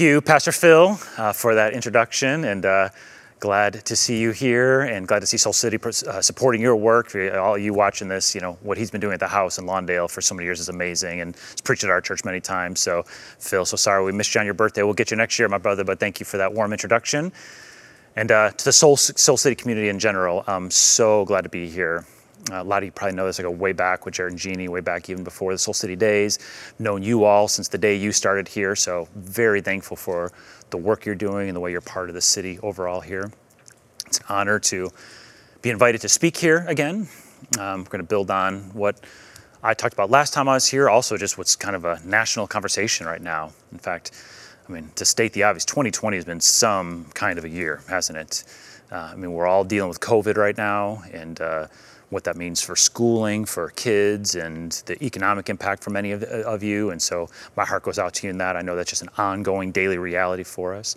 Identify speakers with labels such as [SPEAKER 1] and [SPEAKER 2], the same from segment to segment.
[SPEAKER 1] Thank you, Pastor Phil, uh, for that introduction, and uh, glad to see you here, and glad to see Soul City uh, supporting your work. For all you watching this, you know what he's been doing at the house in Lawndale for so many years is amazing, and he's preached at our church many times. So, Phil, so sorry we missed you on your birthday. We'll get you next year, my brother. But thank you for that warm introduction, and uh, to the Soul Soul City community in general. I'm so glad to be here. Uh, a lot of you probably know this. I go way back with Jared and Jeannie, way back even before the Soul City days. Known you all since the day you started here, so very thankful for the work you're doing and the way you're part of the city overall here. It's an honor to be invited to speak here again. Um, we're going to build on what I talked about last time I was here, also just what's kind of a national conversation right now. In fact, I mean, to state the obvious, 2020 has been some kind of a year, hasn't it? Uh, I mean, we're all dealing with COVID right now, and uh, what that means for schooling, for kids, and the economic impact for many of, of you. And so my heart goes out to you in that. I know that's just an ongoing daily reality for us.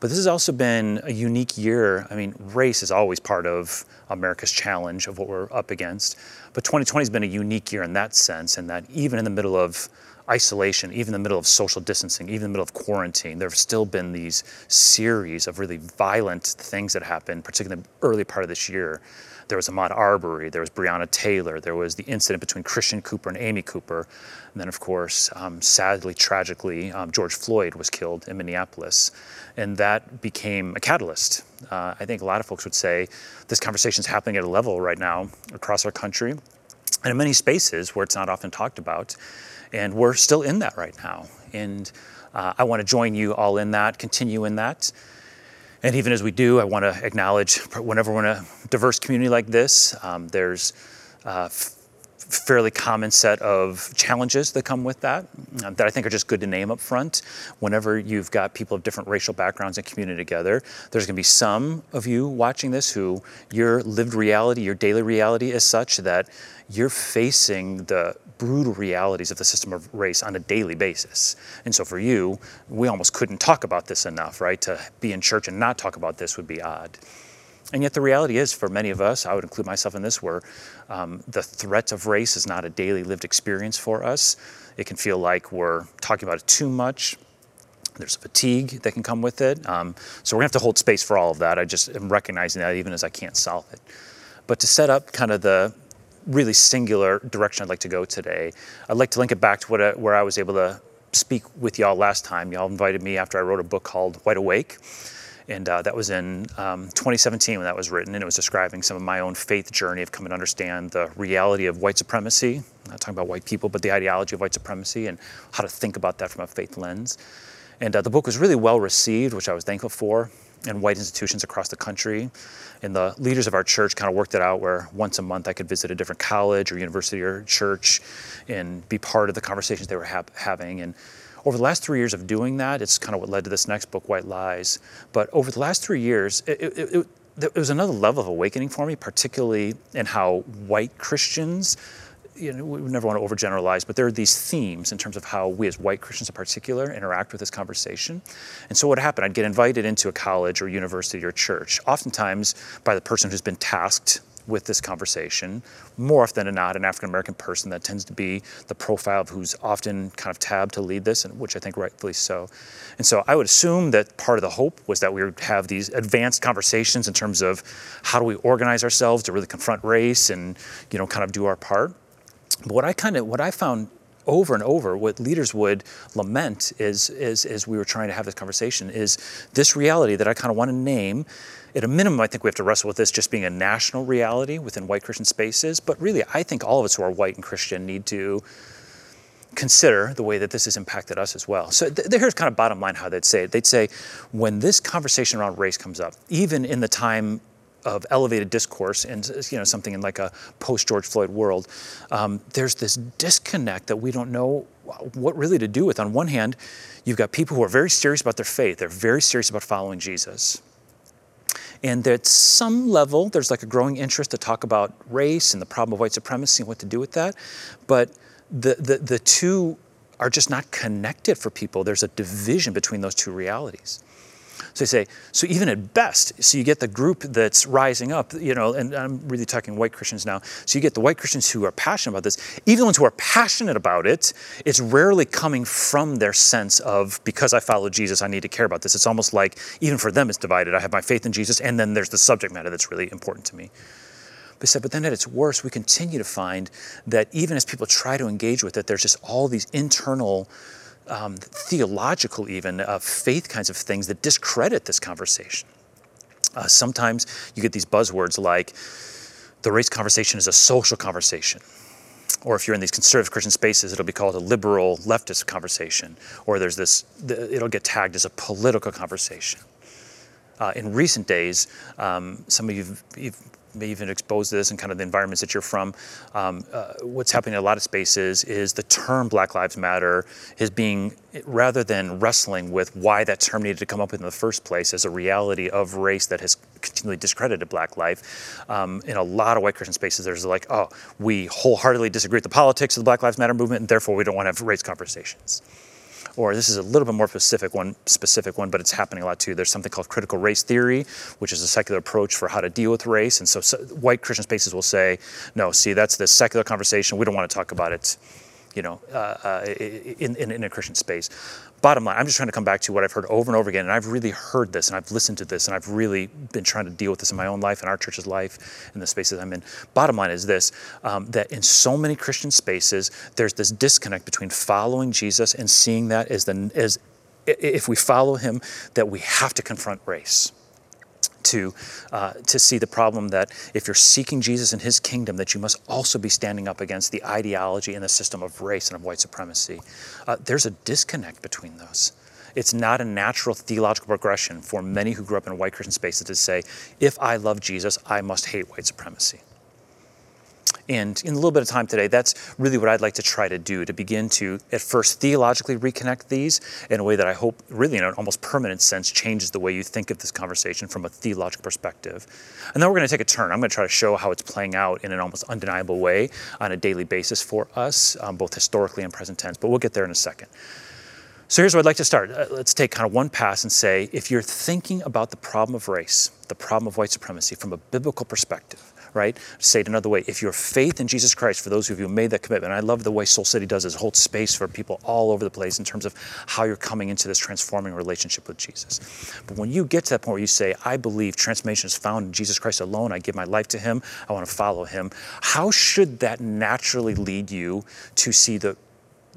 [SPEAKER 1] But this has also been a unique year. I mean, race is always part of America's challenge of what we're up against. But 2020 has been a unique year in that sense, and that even in the middle of isolation, even in the middle of social distancing, even in the middle of quarantine, there have still been these series of really violent things that happened, particularly in the early part of this year, there was Ahmaud Arbery, there was Breonna Taylor, there was the incident between Christian Cooper and Amy Cooper. And then, of course, um, sadly, tragically, um, George Floyd was killed in Minneapolis. And that became a catalyst. Uh, I think a lot of folks would say this conversation is happening at a level right now across our country and in many spaces where it's not often talked about. And we're still in that right now. And uh, I want to join you all in that, continue in that. And even as we do, I want to acknowledge whenever we're in a diverse community like this, um, there's a fairly common set of challenges that come with that um, that I think are just good to name up front. Whenever you've got people of different racial backgrounds and community together, there's going to be some of you watching this who your lived reality, your daily reality is such that you're facing the brutal realities of the system of race on a daily basis. And so for you, we almost couldn't talk about this enough, right? To be in church and not talk about this would be odd. And yet the reality is, for many of us, I would include myself in this, where um, the threat of race is not a daily lived experience for us. It can feel like we're talking about it too much. There's a fatigue that can come with it. Um, so we're gonna have to hold space for all of that. I just am recognizing that even as I can't solve it. But to set up kind of the, really singular direction I'd like to go today. I'd like to link it back to I, where I was able to speak with y'all last time. Y'all invited me after I wrote a book called White Awake. And uh, that was in um, 2017 when that was written, and it was describing some of my own faith journey of coming to understand the reality of white supremacy. I'm not talking about white people, but the ideology of white supremacy and how to think about that from a faith lens. And uh, the book was really well received, which I was thankful for in white institutions across the country. And the leaders of our church kind of worked it out where once a month I could visit a different college or university or church and be part of the conversations they were ha- having. And over the last three years of doing that, it's kind of what led to this next book, White Lies. But over the last three years, it, it, it, it was another level of awakening for me, particularly in how white Christians you know, we never want to overgeneralize, but there are these themes in terms of how we as white Christians in particular interact with this conversation. And so what happened, I'd get invited into a college or university or church, oftentimes by the person who's been tasked with this conversation. More often than not, an African American person that tends to be the profile of who's often kind of tabbed to lead this, and which I think rightfully so. And so I would assume that part of the hope was that we would have these advanced conversations in terms of how do we organize ourselves to really confront race and you know kind of do our part. But what I kind of what I found over and over, what leaders would lament is, is, as we were trying to have this conversation, is this reality that I kind of want to name. At a minimum, I think we have to wrestle with this just being a national reality within white Christian spaces. But really, I think all of us who are white and Christian need to consider the way that this has impacted us as well. So th- here's kind of bottom line how they'd say it. They'd say, when this conversation around race comes up, even in the time of elevated discourse and you know something in like a post George Floyd world, um, there's this disconnect that we don't know what really to do with. On one hand, you've got people who are very serious about their faith; they're very serious about following Jesus. And at some level, there's like a growing interest to talk about race and the problem of white supremacy and what to do with that. But the, the, the two are just not connected for people. There's a division between those two realities. So they say, so even at best, so you get the group that's rising up, you know, and I'm really talking white Christians now. So you get the white Christians who are passionate about this. Even the ones who are passionate about it, it's rarely coming from their sense of, because I follow Jesus, I need to care about this. It's almost like, even for them, it's divided. I have my faith in Jesus, and then there's the subject matter that's really important to me. But said, but then at its worst, we continue to find that even as people try to engage with it, there's just all these internal um, theological, even uh, faith kinds of things that discredit this conversation. Uh, sometimes you get these buzzwords like the race conversation is a social conversation. Or if you're in these conservative Christian spaces, it'll be called a liberal leftist conversation. Or there's this, it'll get tagged as a political conversation. Uh, in recent days, um, some of you have may even expose this and kind of the environments that you're from. Um, uh, what's happening in a lot of spaces is the term Black Lives Matter is being, rather than wrestling with why that term needed to come up in the first place as a reality of race that has continually discredited black life. Um, in a lot of white Christian spaces, there's like, oh, we wholeheartedly disagree with the politics of the Black Lives Matter movement, and therefore we don't want to have race conversations or this is a little bit more specific one, specific one, but it's happening a lot too. There's something called critical race theory, which is a secular approach for how to deal with race. And so, so white Christian spaces will say, no, see, that's the secular conversation. We don't want to talk about it you know, uh, uh, in, in, in, a Christian space. Bottom line, I'm just trying to come back to what I've heard over and over again, and I've really heard this, and I've listened to this, and I've really been trying to deal with this in my own life, in our church's life, in the spaces I'm in. Bottom line is this: um, that in so many Christian spaces, there's this disconnect between following Jesus and seeing that as the as if we follow Him, that we have to confront race to, uh, to see the problem that if you're seeking Jesus and his kingdom, that you must also be standing up against the ideology and the system of race and of white supremacy. Uh, there's a disconnect between those. It's not a natural theological progression for many who grew up in white Christian spaces to say, if I love Jesus, I must hate white supremacy. And in a little bit of time today, that's really what I'd like to try to do to begin to, at first, theologically reconnect these in a way that I hope, really, in an almost permanent sense, changes the way you think of this conversation from a theological perspective. And then we're going to take a turn. I'm going to try to show how it's playing out in an almost undeniable way on a daily basis for us, um, both historically and present tense. But we'll get there in a second. So here's where I'd like to start. Uh, let's take kind of one pass and say if you're thinking about the problem of race, the problem of white supremacy from a biblical perspective, right? Say it another way. If your faith in Jesus Christ, for those of you who made that commitment, I love the way Soul City does is hold space for people all over the place in terms of how you're coming into this transforming relationship with Jesus. But when you get to that point where you say, I believe transformation is found in Jesus Christ alone, I give my life to Him, I want to follow Him, how should that naturally lead you to see the,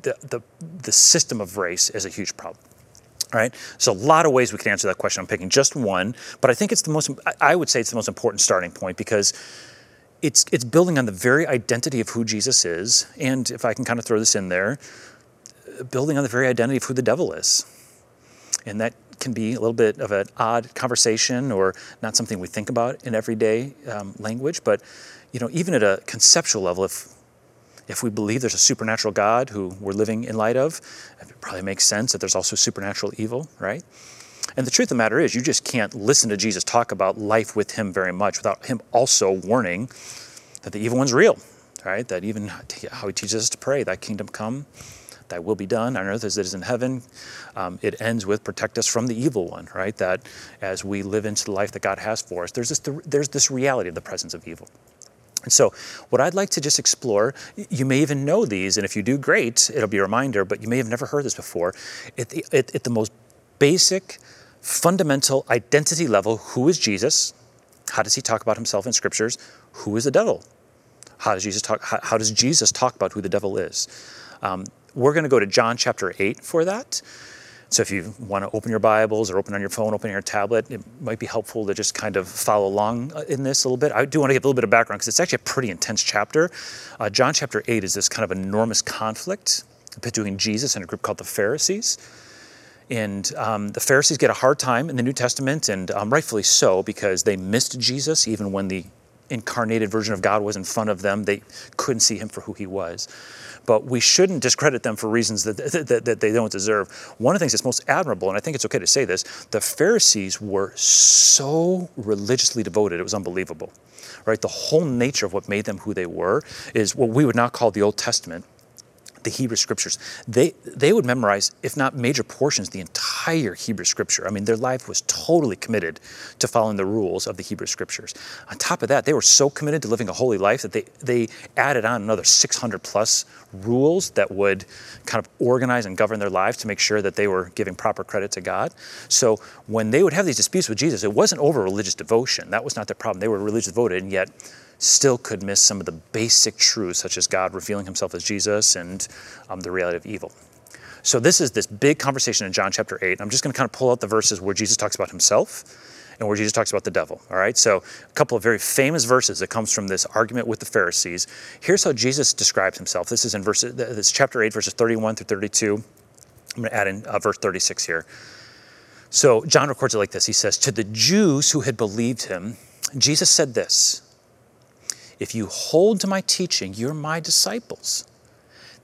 [SPEAKER 1] the, the, the system of race as a huge problem? All right. So a lot of ways we can answer that question. I'm picking just one, but I think it's the most. I would say it's the most important starting point because it's it's building on the very identity of who Jesus is, and if I can kind of throw this in there, building on the very identity of who the devil is, and that can be a little bit of an odd conversation or not something we think about in everyday um, language. But you know, even at a conceptual level, if if we believe there's a supernatural God who we're living in light of, it probably makes sense that there's also supernatural evil, right? And the truth of the matter is, you just can't listen to Jesus talk about life with him very much without him also warning that the evil one's real, right? That even how he teaches us to pray, thy kingdom come, thy will be done on earth as it is in heaven. Um, it ends with protect us from the evil one, right? That as we live into the life that God has for us, there's this, there's this reality of the presence of evil. And so, what I'd like to just explore, you may even know these, and if you do, great, it'll be a reminder, but you may have never heard this before. At the, at, at the most basic, fundamental identity level, who is Jesus? How does he talk about himself in scriptures? Who is the devil? How does Jesus talk, how, how does Jesus talk about who the devil is? Um, we're going to go to John chapter 8 for that. So if you want to open your Bibles or open on your phone, open on your tablet, it might be helpful to just kind of follow along uh, in this a little bit. I do want to give a little bit of background because it's actually a pretty intense chapter. Uh, John chapter 8 is this kind of enormous conflict between Jesus and a group called the Pharisees. And um, the Pharisees get a hard time in the New Testament, and um, rightfully so, because they missed Jesus even when the incarnated version of God was in front of them. They couldn't see him for who he was but we shouldn't discredit them for reasons that, that, that, they don't deserve. One of the things that's most admirable, and I think it's okay to say this, the Pharisees were so religiously devoted, it was unbelievable. Right? The whole nature of what made them who they were is what we would now call the Old Testament the Hebrew scriptures. They, they would memorize, if not major portions, the entire Hebrew scripture. I mean, their life was totally committed to following the rules of the Hebrew scriptures. On top of that, they were so committed to living a holy life that they, they added on another 600 plus rules that would kind of organize and govern their lives to make sure that they were giving proper credit to God. So when they would have these disputes with Jesus, it wasn't over religious devotion. That was not their problem. They were religious devoted, and yet still could miss some of the basic truths, such as God revealing himself as Jesus and um, the reality of evil. So, this is this big conversation in John chapter 8. I'm just going to kind of pull out the verses where Jesus talks about himself and where Jesus talks about the devil. All right, so a couple of very famous verses that comes from this argument with the Pharisees. Here's how Jesus describes himself. This is in verse, this chapter 8, verses 31 through 32. I'm going to add in uh, verse 36 here. So John records it like this He says, To the Jews who had believed him, Jesus said this if you hold to my teaching, you're my disciples.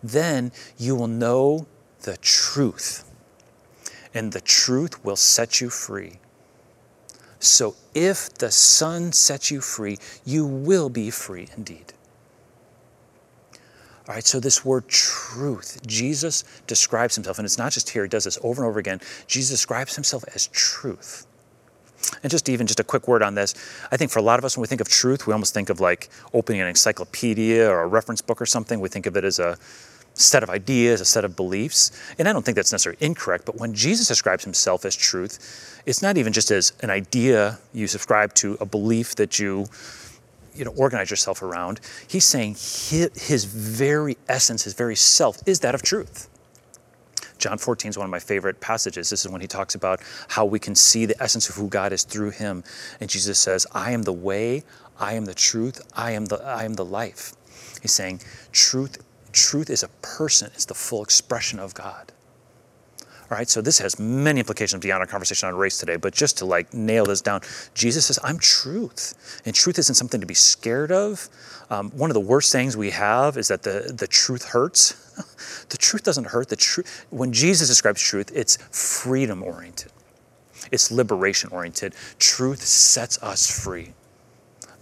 [SPEAKER 1] Then you will know the truth, and the truth will set you free. So if the Son sets you free, you will be free indeed. All right, so this word truth, Jesus describes himself, and it's not just here, he does this over and over again. Jesus describes himself as truth. And just even just a quick word on this. I think for a lot of us, when we think of truth, we almost think of like opening an encyclopedia or a reference book or something. We think of it as a set of ideas, a set of beliefs. And I don't think that's necessarily incorrect, but when Jesus describes himself as truth, it's not even just as an idea you subscribe to, a belief that you you know organize yourself around. He's saying his, his very essence, his very self is that of truth. John 14 is one of my favorite passages. This is when he talks about how we can see the essence of who God is through him. And Jesus says, I am the way, I am the truth, I am the, I am the life. He's saying, truth, truth is a person, it's the full expression of God. Right, so this has many implications beyond our conversation on race today, but just to like nail this down, Jesus says, I'm truth. And truth isn't something to be scared of. Um, one of the worst sayings we have is that the, the truth hurts. the truth doesn't hurt. The truth, when Jesus describes truth, it's freedom oriented. It's liberation oriented. Truth sets us free.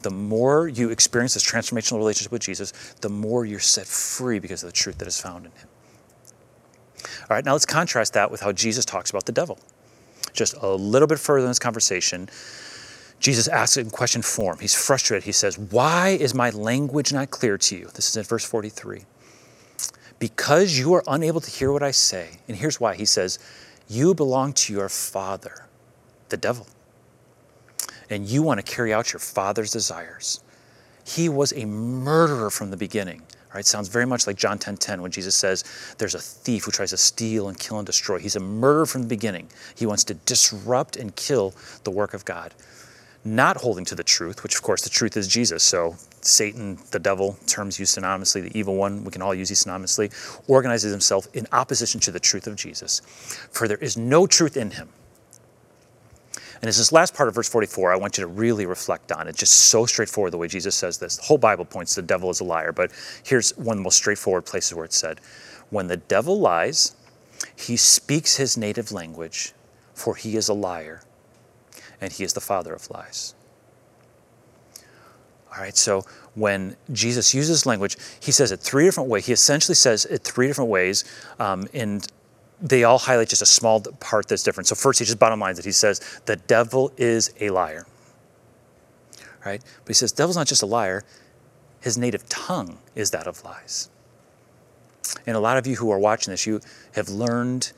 [SPEAKER 1] The more you experience this transformational relationship with Jesus, the more you're set free because of the truth that is found in Him. All right, now let's contrast that with how Jesus talks about the devil. Just a little bit further in this conversation, Jesus asks it in question form. He's frustrated. He says, Why is my language not clear to you? This is in verse 43. Because you are unable to hear what I say. And here's why. He says, You belong to your father, the devil. And you want to carry out your father's desires. He was a murderer from the beginning. Right? Sounds very much like John 10:10 10, 10, when Jesus says there's a thief who tries to steal and kill and destroy. He's a murderer from the beginning. He wants to disrupt and kill the work of God not holding to the truth, which of course the truth is Jesus. So Satan, the devil, terms used synonymously, the evil one, we can all use these synonymously, organizes himself in opposition to the truth of Jesus. For there is no truth in him. And it's this last part of verse 44 I want you to really reflect on. It's just so straightforward the way Jesus says this. The whole Bible points to the devil as a liar, but here's one of the most straightforward places where it said, When the devil lies, he speaks his native language, for he is a liar and he is the father of lies. All right, so when Jesus uses language, he says it three different ways. He essentially says it three different ways, um, and they all highlight just a small part that's different. So first, he just bottom lines it. He says the devil is a liar. Right, but he says devil's not just a liar; his native tongue is that of lies. And a lot of you who are watching this, you have learned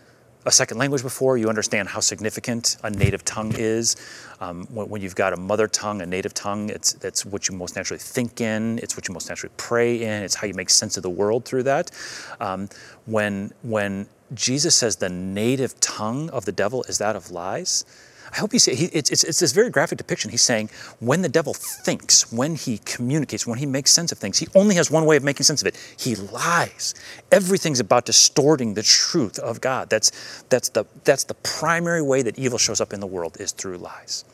[SPEAKER 1] a second language before, you understand how significant a native tongue is. Um, when, when, you've got a mother tongue, a native tongue, it's, it's what you most naturally think in, it's what you most naturally pray in, it's how you make sense of the world through that. Um, when, when Jesus says the native tongue of the devil is that of lies, I hope you see he, it's, it's, it's, this very graphic depiction. He's saying when the devil thinks, when he communicates, when he makes sense of things, he only has one way of making sense of it. He lies. Everything's about distorting the truth of God. That's, that's, the, that's the primary way that evil shows up in the world is through lies.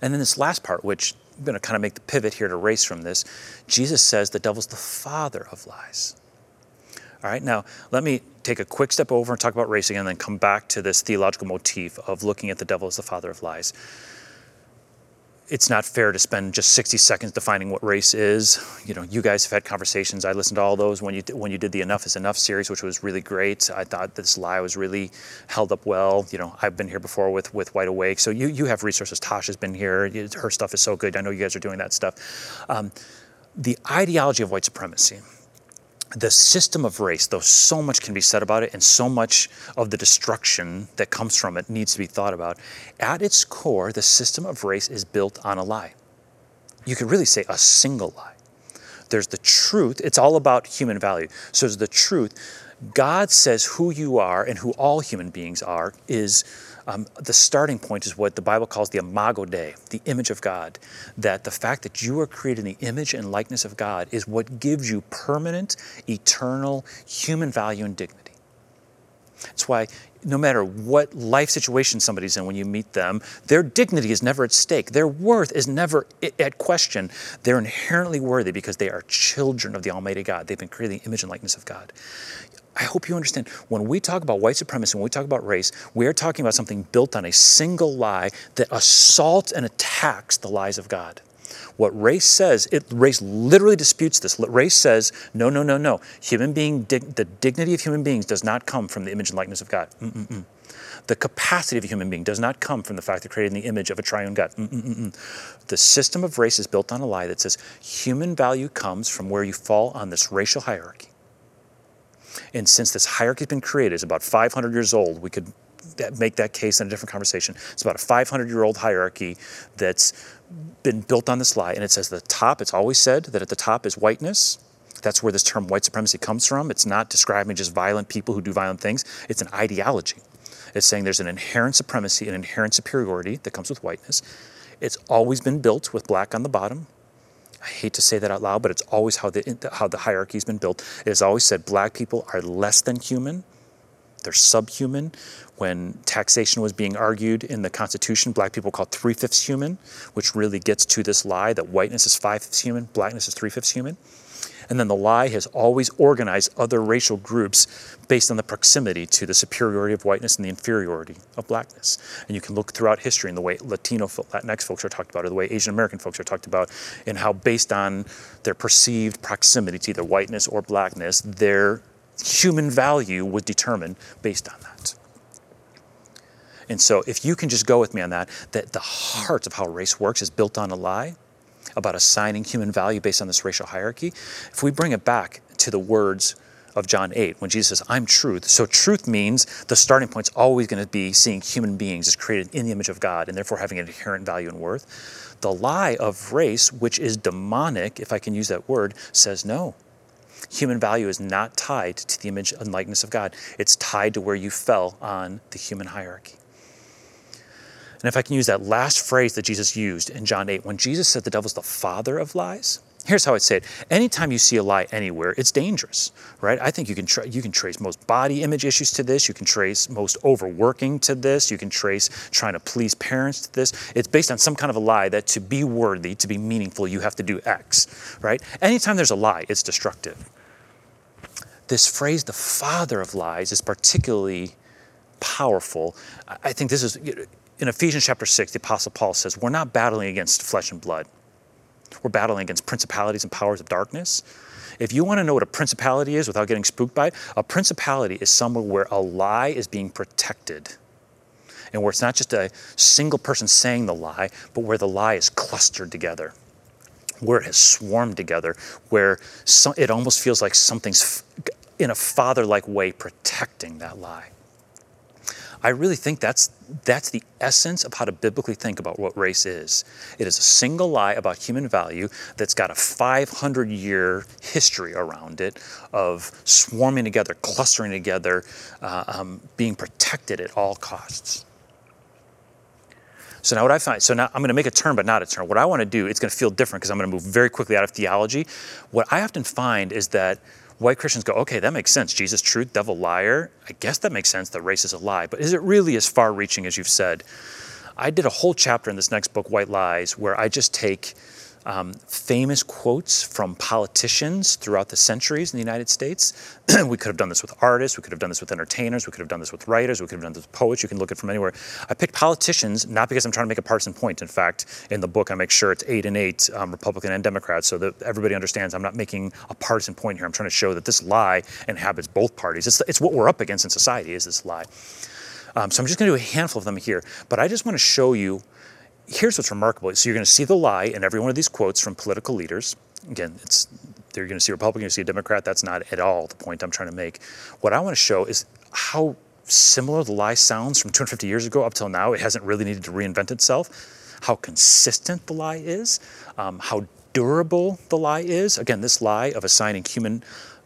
[SPEAKER 1] And then this last part, which I'm going to kind of make the pivot here to race from this, Jesus says the devil's the father of lies. All right, now let me take a quick step over and talk about racing and then come back to this theological motif of looking at the devil as the father of lies. it's not fair to spend just 60 seconds defining what race is. You know, you guys have had conversations. I listened to all those when you when you did the Enough is Enough series, which was really great. I thought this lie was really held up well. You know, I've been here before with with White Awake, so you you have resources. Tasha's been here. Her stuff is so good. I know you guys are doing that stuff. Um, the ideology of white supremacy the system of race, though so much can be said about it and so much of the destruction that comes from it needs to be thought about, at its core, the system of race is built on a lie. You could really say a single lie. There's the truth, it's all about human value. So there's the truth. God says who you are and who all human beings are is um, the starting point is what the Bible calls the imago Dei, the image of God. That the fact that you are created in the image and likeness of God is what gives you permanent, eternal human value and dignity. That's why no matter what life situation somebody's in when you meet them, their dignity is never at stake. Their worth is never at question. They're inherently worthy because they are children of the Almighty God. They've been created in the image and likeness of God. I hope you understand when we talk about white supremacy, when we talk about race, we are talking about something built on a single lie that assaults and attacks the lies of God. What race says, it, race literally disputes this. Race says, no, no, no, no. Human being, dig, the dignity of human beings does not come from the image and likeness of God. Mm-mm-mm. The capacity of a human being does not come from the fact they're created in the image of a triune God. Mm-mm-mm. The system of race is built on a lie that says human value comes from where you fall on this racial hierarchy. And since this hierarchy has been created, it's about 500 years old, we could make that case in a different conversation. It's about a 500 year old hierarchy that's been built on this lie. And it says the top, it's always said that at the top is whiteness. That's where this term white supremacy comes from. It's not describing just violent people who do violent things, it's an ideology. It's saying there's an inherent supremacy, an inherent superiority that comes with whiteness. It's always been built with black on the bottom, I hate to say that out loud, but it's always how the, how the hierarchy has been built. It has always said black people are less than human, they're subhuman. When taxation was being argued in the Constitution, black people called three fifths human, which really gets to this lie that whiteness is five fifths human, blackness is three fifths human. And then the lie has always organized other racial groups based on the proximity to the superiority of whiteness and the inferiority of blackness. And you can look throughout history in the way Latino, Latinx folks are talked about, or the way Asian American folks are talked about, and how based on their perceived proximity to either whiteness or blackness, their human value was determined based on that. And so if you can just go with me on that, that the heart of how race works is built on a lie, about assigning human value based on this racial hierarchy, if we bring it back to the words of John 8, when Jesus says, I'm truth. So, truth means the starting point is always going to be seeing human beings as created in the image of God and therefore having an inherent value and worth. The lie of race, which is demonic, if I can use that word, says no. Human value is not tied to the image and likeness of God, it's tied to where you fell on the human hierarchy. And if I can use that last phrase that Jesus used in John 8, when Jesus said the devil's the father of lies, here's how I'd say it. Anytime you see a lie anywhere, it's dangerous, right? I think you can, tra- you can trace most body image issues to this. You can trace most overworking to this. You can trace trying to please parents to this. It's based on some kind of a lie that to be worthy, to be meaningful, you have to do X, right? Anytime there's a lie, it's destructive. This phrase, the father of lies, is particularly powerful. I think this is in Ephesians chapter 6, the Apostle Paul says, We're not battling against flesh and blood. We're battling against principalities and powers of darkness. If you want to know what a principality is without getting spooked by it, a principality is somewhere where a lie is being protected. And where it's not just a single person saying the lie, but where the lie is clustered together, where it has swarmed together, where it almost feels like something's in a father like way protecting that lie. I really think that's, that's the essence of how to biblically think about what race is. It is a single lie about human value that's got a 500 year history around it of swarming together, clustering together, uh, um, being protected at all costs. So now what I find, so now I'm going to make a turn, but not a turn. What I want to do, it's going to feel different because I'm going to move very quickly out of theology. What I often find is that white Christians go, okay, that makes sense. Jesus, truth, devil, liar. I guess that makes sense that race is a lie. But is it really as far reaching as you've said? I did a whole chapter in this next book, White Lies, where I just take um, famous quotes from politicians throughout the centuries in the United States. we could have done this with artists, we could have done this with entertainers, we could have done this with writers, we could have done this with poets. You can look at it from anywhere. I picked politicians not because I'm trying to make a partisan point. In fact, in the book, I make sure it's eight and eight, um, Republican and Democrat, so that everybody understands I'm not making a partisan point here. I'm trying to show that this lie inhabits both parties. It's, it's what we're up against in society is this lie. Um, so I'm just going to do a handful of them here, but I just want to show you here's what's remarkable. So you're going to see the lie in every one of these quotes from political leaders. Again, it's you're going to see a Republican, you see a Democrat. That's not at all the point I'm trying to make. What I want to show is how similar the lie sounds from 250 years ago up till now. It hasn't really needed to reinvent itself. How consistent the lie is, um, how durable the lie is. Again, this lie of assigning human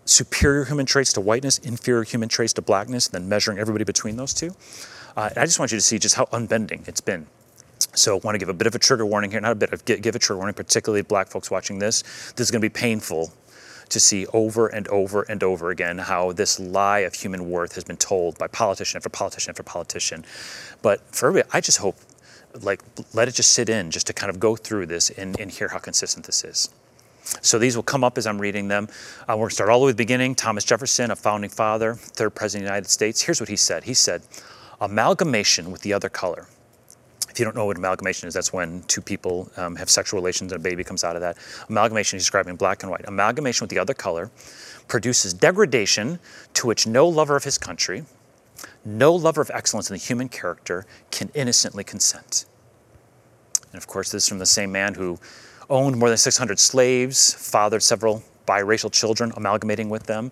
[SPEAKER 1] superior human traits to whiteness, inferior human traits to blackness, and then measuring everybody between those two. Uh, I just want you to see just how unbending it's been. So I want to give a bit of a trigger warning here, not a bit of give a trigger warning, particularly black folks watching this. This is going to be painful to see over and over and over again how this lie of human worth has been told by politician after politician after politician. But for everybody, I just hope, like, let it just sit in, just to kind of go through this and, and hear how consistent this is. So these will come up as I'm reading them. Uh, we're going to start all the way at the beginning. Thomas Jefferson, a founding father, third president of the United States. Here's what he said. He said, amalgamation with the other color if you don't know what amalgamation is, that's when two people um, have sexual relations and a baby comes out of that. Amalgamation is describing black and white. Amalgamation with the other color produces degradation to which no lover of his country, no lover of excellence in the human character can innocently consent. And of course, this is from the same man who owned more than 600 slaves, fathered several biracial children, amalgamating with them.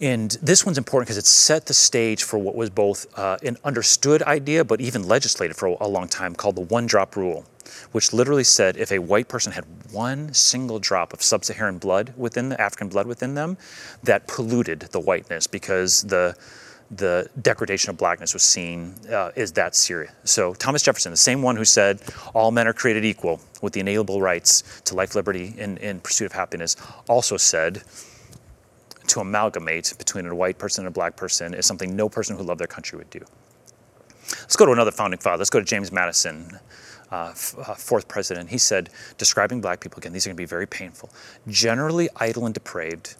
[SPEAKER 1] And this one's important because it set the stage for what was both uh, an understood idea, but even legislated for a long time, called the one drop rule, which literally said if a white person had one single drop of sub Saharan blood within the African blood within them, that polluted the whiteness because the the degradation of blackness was seen uh, is that serious. So Thomas Jefferson, the same one who said all men are created equal with the inalienable rights to life, liberty, and, and pursuit of happiness, also said to amalgamate between a white person and a black person is something no person who loved their country would do. Let's go to another founding father. Let's go to James Madison, uh, f- uh, fourth president. He said, describing black people, again, these are going to be very painful, generally idle and depraved,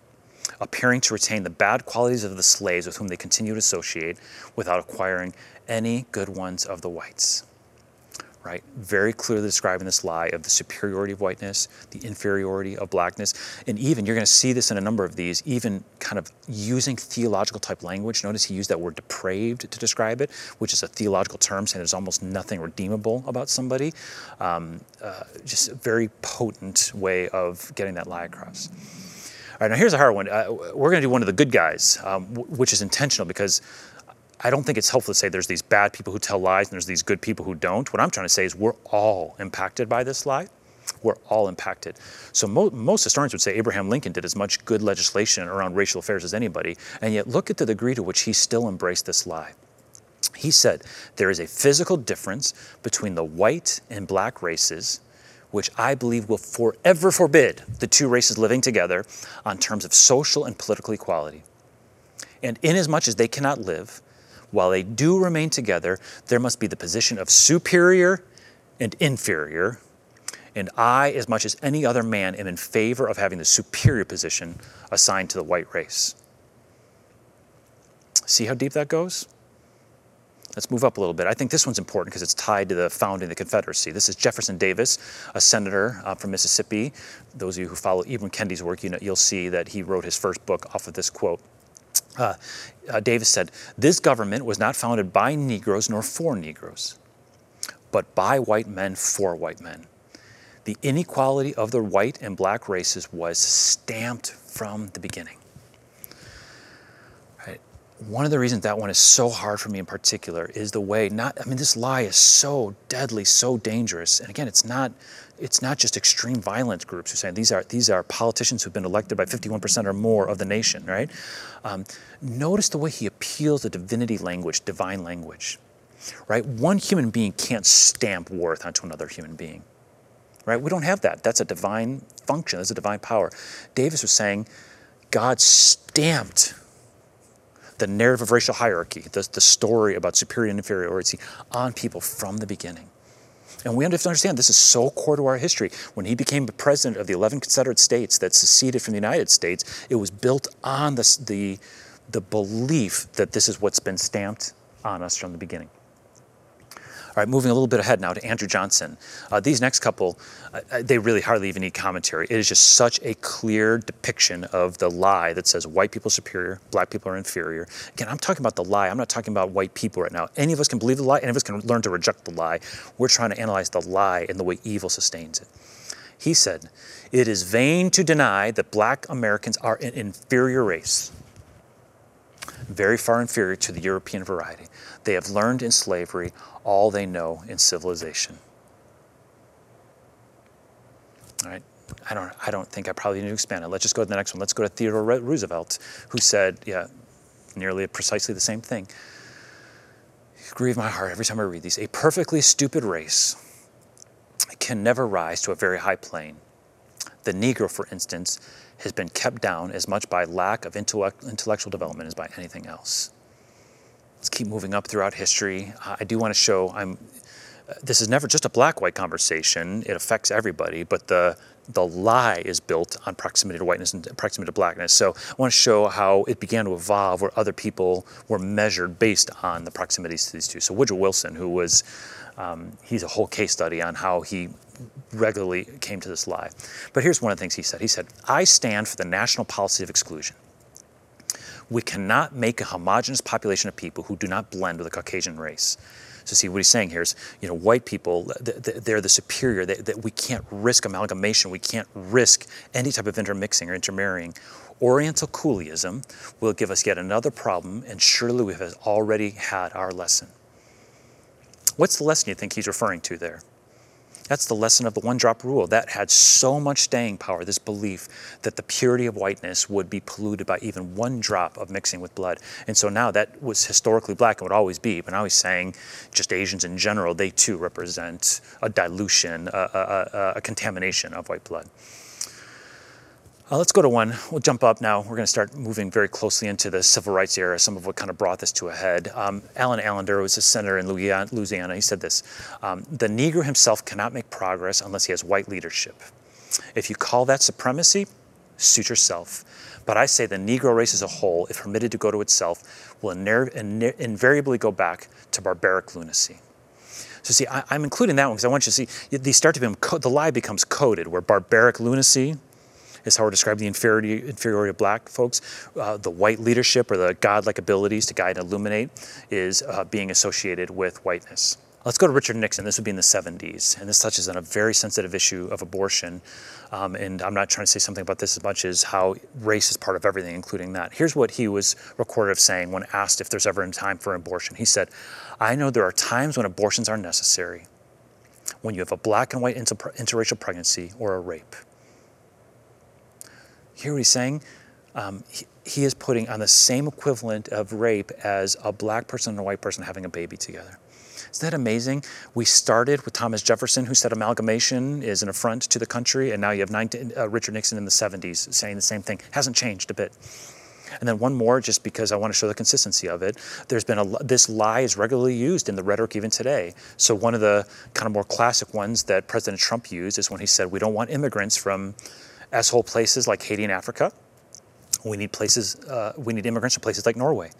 [SPEAKER 1] appearing to retain the bad qualities of the slaves with whom they continue to associate without acquiring any good ones of the whites right? Very clearly describing this lie of the superiority of whiteness, the inferiority of blackness. And even, you're going to see this in a number of these, even kind of using theological type language. Notice he used that word depraved to describe it, which is a theological term saying there's almost nothing redeemable about somebody. Um, uh, just a very potent way of getting that lie across. All right, now here's a hard one. Uh, we're going to do one of the good guys, um, w- which is intentional because I don't think it's helpful to say there's these bad people who tell lies and there's these good people who don't. What I'm trying to say is we're all impacted by this lie. We're all impacted. So mo- most historians would say Abraham Lincoln did as much good legislation around racial affairs as anybody, and yet look at the degree to which he still embraced this lie. He said there is a physical difference between the white and black races, which I believe will forever forbid the two races living together on terms of social and political equality. And inasmuch as they cannot live, while they do remain together, there must be the position of superior and inferior. And I, as much as any other man, am in favor of having the superior position assigned to the white race. See how deep that goes? Let's move up a little bit. I think this one's important because it's tied to the founding of the Confederacy. This is Jefferson Davis, a senator uh, from Mississippi. Those of you who follow Ibram Kendi's work, you know, you'll see that he wrote his first book off of this quote. Uh, uh, Davis said, This government was not founded by Negroes nor for Negroes, but by white men for white men. The inequality of the white and black races was stamped from the beginning. One of the reasons that one is so hard for me in particular is the way not I mean this lie is so deadly, so dangerous. And again, it's not it's not just extreme violence groups who are saying these are these are politicians who've been elected by 51% or more of the nation, right? Um, notice the way he appeals to divinity language, divine language, right? One human being can't stamp worth onto another human being, right? We don't have that. That's a divine function. That's a divine power. Davis was saying, God stamped the narrative of racial hierarchy, the, the story about superior and inferiority on people from the beginning. And we have to understand this is so core to our history. When he became the president of the 11 Confederate States that seceded from the United States, it was built on the, the, the belief that this is what's been stamped on us from the beginning. All right, moving a little bit ahead now to Andrew Johnson. Uh, these next couple, uh, uh, they really hardly even need commentary. It is just such a clear depiction of the lie that says white people are superior, black people are inferior. Again, I'm talking about the lie. I'm not talking about white people right now. Any of us can believe the lie, any of us can learn to reject the lie. We're trying to analyze the lie and the way evil sustains it. He said, It is vain to deny that black Americans are an inferior race very far inferior to the European variety. They have learned in slavery all they know in civilization. All right. I don't, I don't think I probably need to expand it. Let's just go to the next one. Let's go to Theodore Roosevelt, who said, yeah, nearly precisely the same thing. Grieve my heart every time I read these. A perfectly stupid race can never rise to a very high plane. The Negro, for instance, has been kept down as much by lack of intellect, intellectual development as by anything else. Let's keep moving up throughout history. Uh, I do want to show I'm. This is never just a black-white conversation. It affects everybody, but the the lie is built on proximity to whiteness and proximity to blackness. So I want to show how it began to evolve, where other people were measured based on the proximities to these two. So Woodrow Wilson, who was, um, he's a whole case study on how he regularly came to this lie. But here's one of the things he said. He said, I stand for the national policy of exclusion. We cannot make a homogenous population of people who do not blend with a Caucasian race. So see what he's saying here is, you know, white people, they're the superior. That we can't risk amalgamation. We can't risk any type of intermixing or intermarrying. Oriental coolieism will give us yet another problem, and surely we have already had our lesson. What's the lesson you think he's referring to there? That's the lesson of the one drop rule. That had so much staying power, this belief that the purity of whiteness would be polluted by even one drop of mixing with blood. And so now that was historically black and would always be, but now he's saying just Asians in general, they too represent a dilution, a, a, a, a contamination of white blood. Uh, let's go to one. We'll jump up now. We're going to start moving very closely into the civil rights era, some of what kind of brought this to a head. Um, Allen Ellender was a senator in Louisiana. He said this um, The Negro himself cannot make progress unless he has white leadership. If you call that supremacy, suit yourself. But I say the Negro race as a whole, if permitted to go to itself, will invariably go back to barbaric lunacy. So see, I, am including that one because I want you to see these start to become the lie becomes coded, where barbaric lunacy is how we're describing the inferiority, inferiority of black folks. Uh, the white leadership or the godlike abilities to guide and illuminate is uh, being associated with whiteness. Let's go to Richard Nixon. This would be in the 70s, and this touches on a very sensitive issue of abortion. Um, and I'm not trying to say something about this as much as how race is part of everything, including that. Here's what he was recorded of saying when asked if there's ever a time for abortion. He said, I know there are times when abortions are necessary, when you have a black and white inter- interracial pregnancy or a rape hear what he's saying? Um, he, he is putting on the same equivalent of rape as a black person and a white person having a baby together. Isn't that amazing? We started with Thomas Jefferson, who said amalgamation is an affront to the country, and now you have 19, uh, Richard Nixon in the 70s saying the same thing. Hasn't changed a bit. And then one more, just because I want to show the consistency of it. There's been a this lie is regularly used in the rhetoric even today. So one of the kind of more classic ones that President Trump used is when he said we don't want immigrants from S-hole places like Haiti and Africa. We need places, uh, we need immigrants from places like Norway.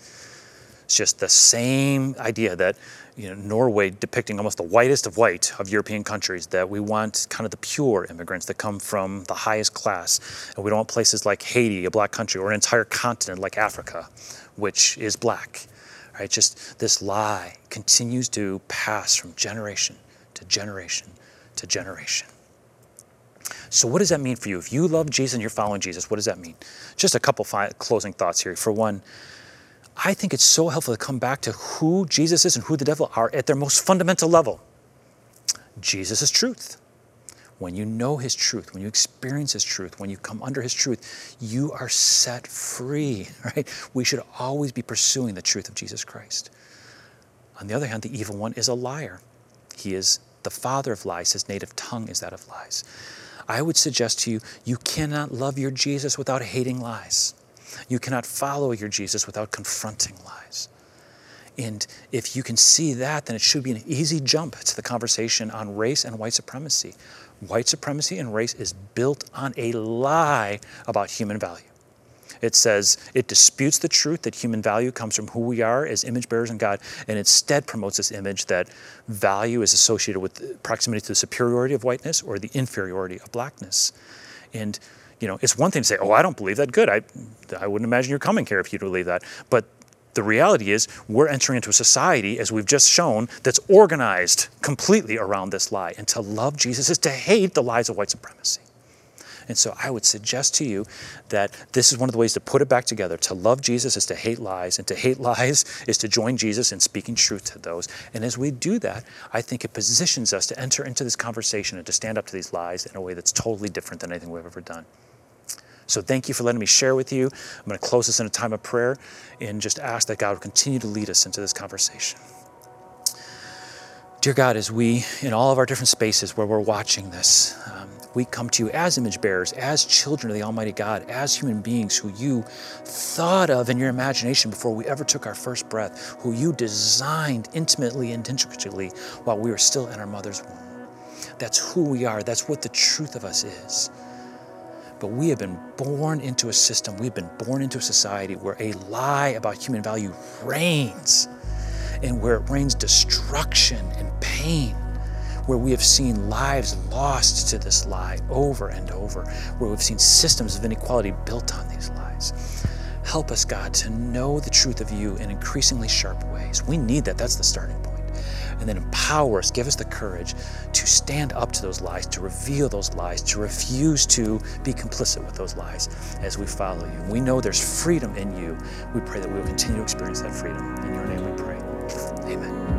[SPEAKER 1] It's just the same idea that you know, Norway depicting almost the whitest of white of European countries, that we want kind of the pure immigrants that come from the highest class. And we don't want places like Haiti, a black country, or an entire continent like Africa, which is black. Right? Just this lie continues to pass from generation to generation to generation. So, what does that mean for you? If you love Jesus and you're following Jesus, what does that mean? Just a couple fi- closing thoughts here. For one, I think it's so helpful to come back to who Jesus is and who the devil are at their most fundamental level. Jesus is truth. When you know his truth, when you experience his truth, when you come under his truth, you are set free, right? We should always be pursuing the truth of Jesus Christ. On the other hand, the evil one is a liar. He is the father of lies. His native tongue is that of lies. I would suggest to you, you cannot love your Jesus without hating lies. You cannot follow your Jesus without confronting lies. And if you can see that, then it should be an easy jump to the conversation on race and white supremacy. White supremacy and race is built on a lie about human value. It says it disputes the truth that human value comes from who we are as image bearers in God, and instead promotes this image that value is associated with proximity to the superiority of whiteness or the inferiority of blackness. And you know, it's one thing to say, "Oh, I don't believe that." Good. I, I wouldn't imagine you're coming here if you believe that. But the reality is, we're entering into a society, as we've just shown, that's organized completely around this lie. And to love Jesus is to hate the lies of white supremacy. And so I would suggest to you that this is one of the ways to put it back together. To love Jesus is to hate lies, and to hate lies is to join Jesus in speaking truth to those. And as we do that, I think it positions us to enter into this conversation and to stand up to these lies in a way that's totally different than anything we've ever done. So thank you for letting me share with you. I'm going to close this in a time of prayer and just ask that God would continue to lead us into this conversation. Dear God, as we, in all of our different spaces where we're watching this, um, we come to you as image bearers, as children of the Almighty God, as human beings who you thought of in your imagination before we ever took our first breath, who you designed intimately and intricately while we were still in our mother's womb. That's who we are. That's what the truth of us is. But we have been born into a system, we've been born into a society where a lie about human value reigns and where it reigns destruction and pain where we have seen lives lost to this lie over and over, where we've seen systems of inequality built on these lies. Help us, God, to know the truth of you in increasingly sharp ways. We need that. That's the starting point. And then empower us, give us the courage to stand up to those lies, to reveal those lies, to refuse to be complicit with those lies as we follow you. We know there's freedom in you. We pray that we will continue to experience that freedom. In your name we pray. Amen.